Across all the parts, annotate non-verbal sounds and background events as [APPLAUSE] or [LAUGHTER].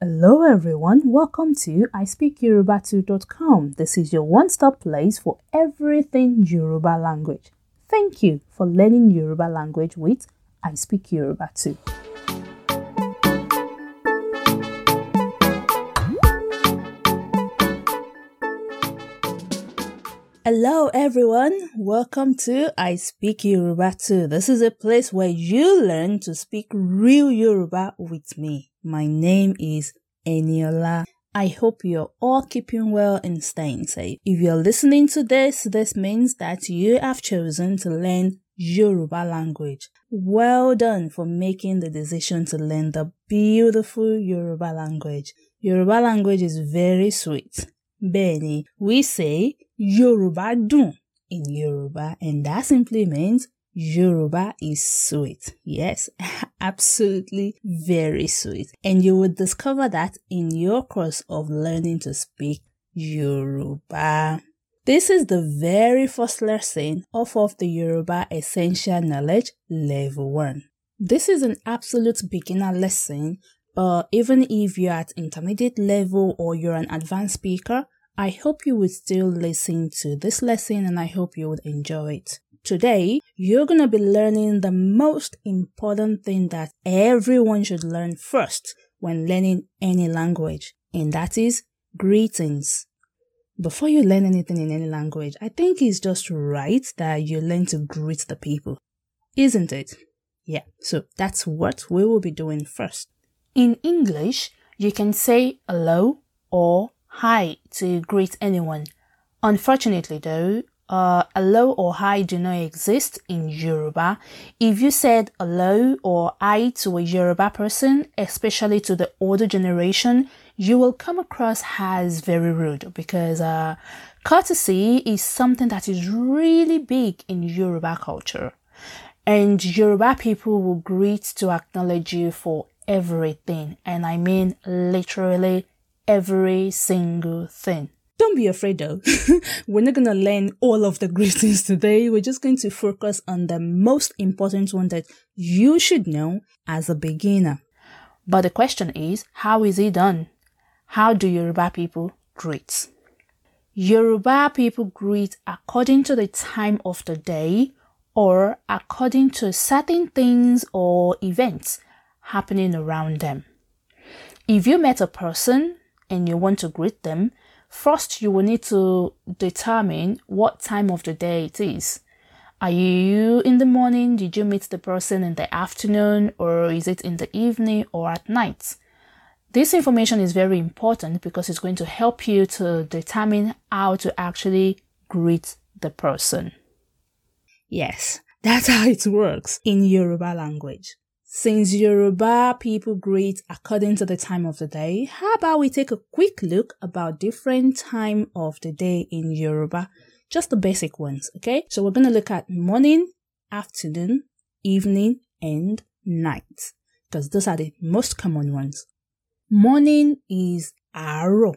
Hello everyone, welcome to ispeakyoruba2.com. This is your one-stop place for everything Yoruba language. Thank you for learning Yoruba language with I Speak Yoruba 2. Hello everyone, welcome to I Speak Yoruba 2. This is a place where you learn to speak real Yoruba with me. My name is Eniola. I hope you're all keeping well and staying safe. If you're listening to this, this means that you have chosen to learn Yoruba language. Well done for making the decision to learn the beautiful Yoruba language. Yoruba language is very sweet. Bẹ́ẹ̀ni, we say Yoruba dùn in Yoruba, and that simply means Yoruba is sweet. Yes, [LAUGHS] absolutely very sweet. And you will discover that in your course of learning to speak Yoruba. This is the very first lesson off of the Yoruba Essential Knowledge Level 1. This is an absolute beginner lesson but even if you're at intermediate level or you're an advanced speaker, I hope you would still listen to this lesson and I hope you would enjoy it. Today, you're going to be learning the most important thing that everyone should learn first when learning any language, and that is greetings. Before you learn anything in any language, I think it's just right that you learn to greet the people. Isn't it? Yeah, so that's what we will be doing first. In English, you can say hello or hi to greet anyone. Unfortunately, though, uh, hello or hi do not exist in Yoruba. If you said hello or hi to a Yoruba person, especially to the older generation, you will come across as very rude because uh, courtesy is something that is really big in Yoruba culture. And Yoruba people will greet to acknowledge you for everything. And I mean literally every single thing. Don't be afraid though. [LAUGHS] We're not to learn all of the greetings [LAUGHS] today. We're just going to focus on the most important one that you should know as a beginner. But the question is, how is it done? How do Yoruba people greet? Yoruba people greet according to the time of the day or according to certain things or events happening around them. If you met a person and you want to greet them, first you will need to determine what time of the day it is. Are you in the morning? Did you meet the person in the afternoon? Or is it in the evening or at night? This information is very important because it's going to help you to determine how to actually greet the person. Yes, that's how it works in Yoruba language. Since Yoruba people greet according to the time of the day, how about we take a quick look about different time of the day in Yoruba? Just the basic ones, okay? So we're to look at morning, afternoon, evening, and night because those are the most common ones. Morning is aro.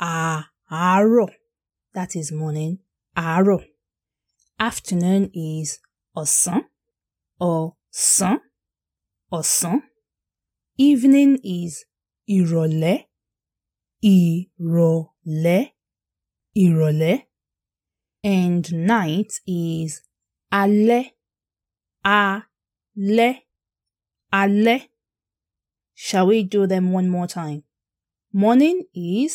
Aro. That is morning. Aro. Afternoon is ọ̀sán. Ọ̀sán. Ọ̀sán. Evening is ìrọ̀lẹ́. Ìrọ̀lẹ́. Ìrọ̀lẹ́. And night is alẹ́. Alẹ́. Alẹ́. Shall we do them one more time? Morning is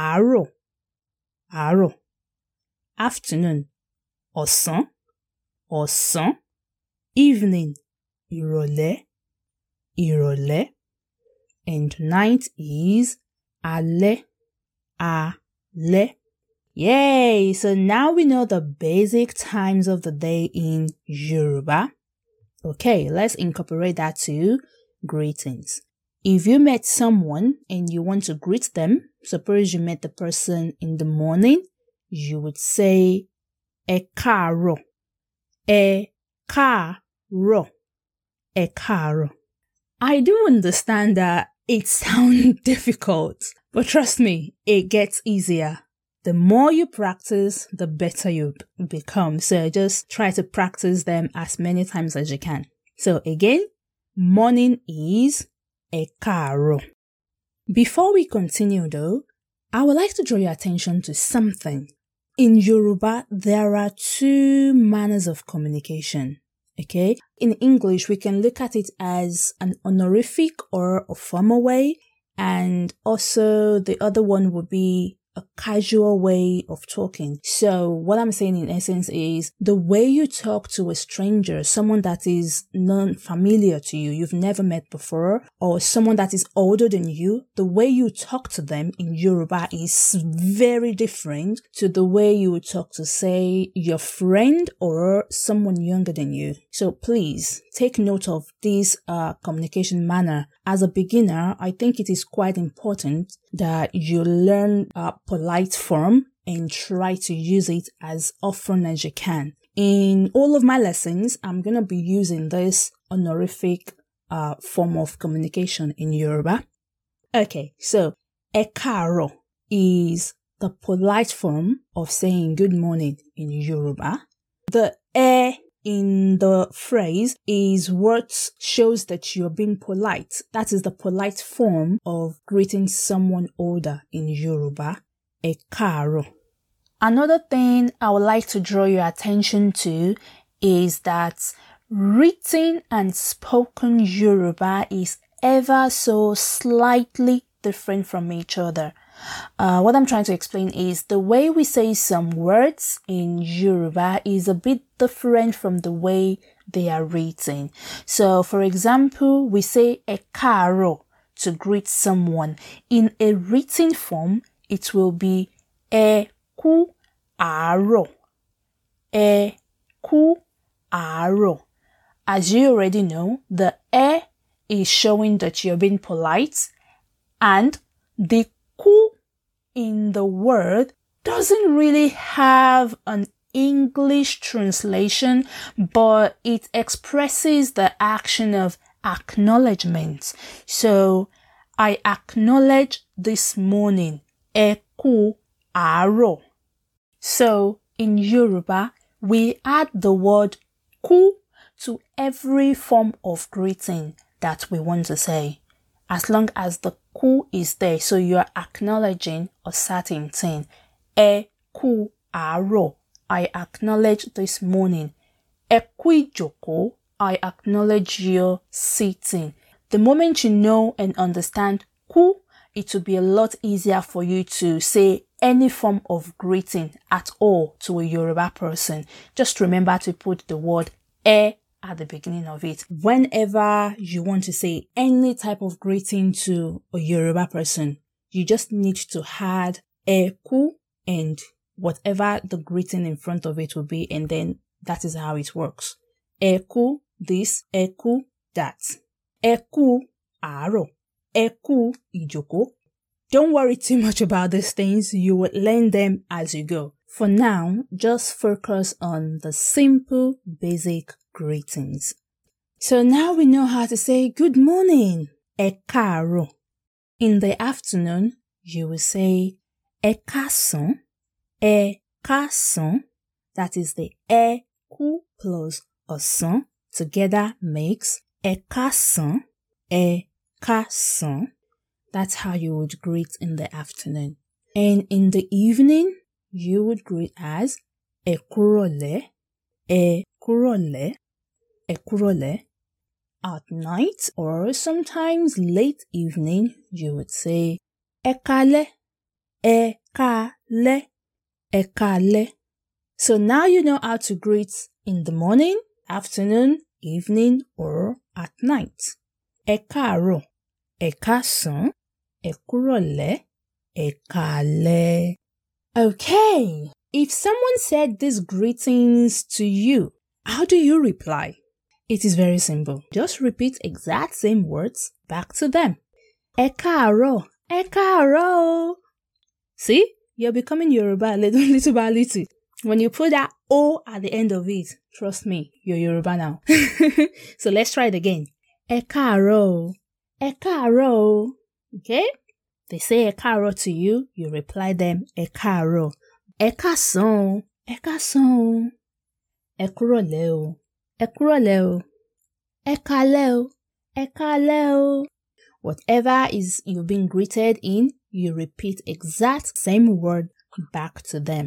àárọ̀. Àárọ̀. Afternoon ọ̀sán. Ọ̀sán. Evening ìrọ̀lẹ́, ìrọ̀lẹ́. And night is alẹ́, alẹ́. Yay! So now we know the basic times of the day in Yoruba. Okay, let's incorporate that to greetings. If you met someone and you want to greet them, suppose you met the person in the morning, you would say Ẹ káàárọ̀. Ẹ káàárọ̀. Ẹ káàárọ̀. I do understand that it sounds [LAUGHS] difficult, but trust me, it gets easier. The more you practice, the better you become. So just try to practice them as many times as you can. So again, morning is a caro. Before we continue though, I would like to draw your attention to something. In Yoruba, there are two manners of communication. Okay. In English, we can look at it as an honorific or a formal way. And also the other one would be a casual way of talking. So what I'm saying in essence is the way you talk to a stranger, someone that is non-familiar to you, you've never met before, or someone that is older than you, the way you talk to them in Yoruba is very different to the way you would talk to say your friend or someone younger than you. So please take note of this uh, communication manner. As a beginner, I think it is quite important that you learn uh, polite form and try to use it as often as you can. In all of my lessons, I'm going to be using this honorific uh, form of communication in Yoruba. Okay, so ekaro is the polite form of saying good morning in Yoruba. The e in the phrase is what shows that you're being polite. That is the polite form of greeting someone older in Yoruba. a karo. Another thing I would like to draw your attention to is that written and spoken Yoruba is ever so slightly different from each other. Uh, what I'm trying to explain is the way we say some words in Yoruba is a bit different from the way they are written. So, for example, we say ekaro to greet someone. In a written form, it will be ẹ kú àárọ̀. Ẹ kú àárọ̀. As you already know, the ẹ is showing that you're being polite and the ku in the word doesn't really have an English translation, but it expresses the action of acknowledgement. So, I acknowledge this morning. Kú àárọ̀. So, in Yoruba, we add the word ku to every form of greeting that we want to say. As long as the ku is there, so you are acknowledging a certain thing. Ẹ ku aro. I acknowledge this morning. E ku joko, I acknowledge your sitting. The moment you know and understand ku it will be a lot easier for you to say any form of greeting at all to a Yoruba person. Just remember to put the word e at the beginning of it. Whenever you want to say any type of greeting to a Yoruba person, you just need to add eku and whatever the greeting in front of it will be, and then that is how it works. Eku this, eku that. Eku aro. Eku ijoko. Don't worry too much about these things, you will learn them as you go. For now, just focus on the simple, basic greetings. So now we know how to say good morning, ẹ káàárọ̀. In the afternoon, you will say ẹ káàsán, ẹ káàsán. That is the ẹ kú plus ọ̀sán together makes ẹ káàsán, ẹ káàsán. That's how you would greet in the afternoon. And in the evening, you would greet as ẹ kúrọ̀lẹ́, ẹ kúrọ̀lẹ́, kúrọ̀lẹ́. At night or sometimes late evening, you would say káalẹ́, ẹ káalẹ́. So now you know how to greet in the morning, afternoon, evening, or at night. Ẹ kúrọ̀lẹ́, ẹ káalẹ́. Okay, if someone said these greetings to you, how do you reply? It is very simple. Just repeat exact same words back to them. Ẹ káàárọ̀. See, you're becoming Yoruba [LAUGHS] little, little by little. When you put that O at the end of it, trust me, you're Yoruba now. [LAUGHS] so let's try it again. Ẹ káàárọ̀. Okay? They say ẹ to you, you reply them ẹ káàárọ̀. Ẹ káàsán, ẹ ẹ kúrọ̀lẹ́ o. Ẹ. Whatever is you've been greeted in, you repeat exact same word back to them.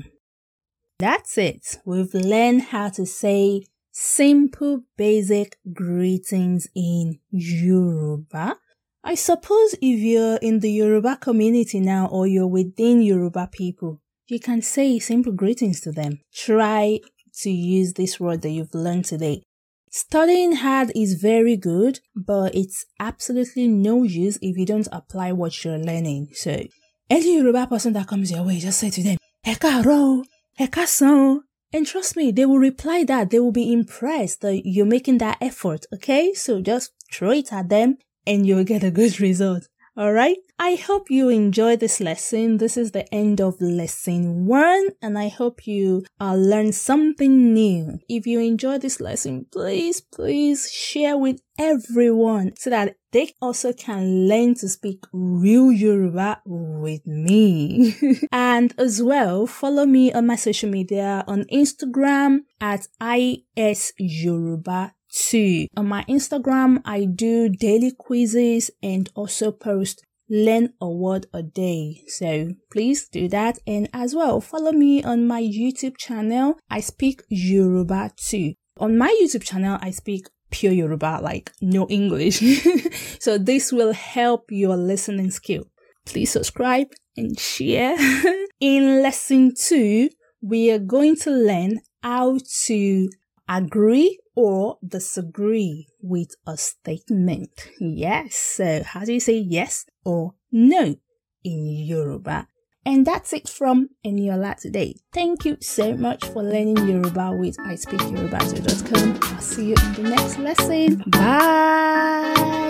That's it. We've learned how to say simple basic greetings in Yoruba. I suppose if you're in the Yoruba community now or you're within Yoruba people, you can say simple greetings to them. Try to use this word that you've learned today. Studying hard is very good, but it's absolutely no use if you don't apply what you're learning. So, any Yoruba person that comes your way, just say to them, Ẹ Ẹ and trust me, they will reply that. They will be impressed that you're making that effort. Okay. So just throw it at them and you'll get a good [LAUGHS] result. All right. I hope you enjoy this lesson. This is the end of lesson one, and I hope you uh, learn something new. If you enjoy this lesson, please, please share with everyone so that they also can learn to speak real Yoruba with me. [LAUGHS] and as well, follow me on my social media on Instagram at IS Yoruba too. On my Instagram, I do daily quizzes and also post learn a word a day. So please do that. And as well, follow me on my YouTube channel. I speak Yoruba too. On my YouTube channel, I speak pure Yoruba, like no English. [LAUGHS] so this will help your listening skill. Please subscribe and share. [LAUGHS] In lesson two, we are going to learn how to agree or disagree with a statement. Yes. So how do you say yes or no in Yoruba? And that's it from Eniola today. Thank you so much for learning Yoruba with ispeakyoruba.com. I'll see you in the next lesson. Bye.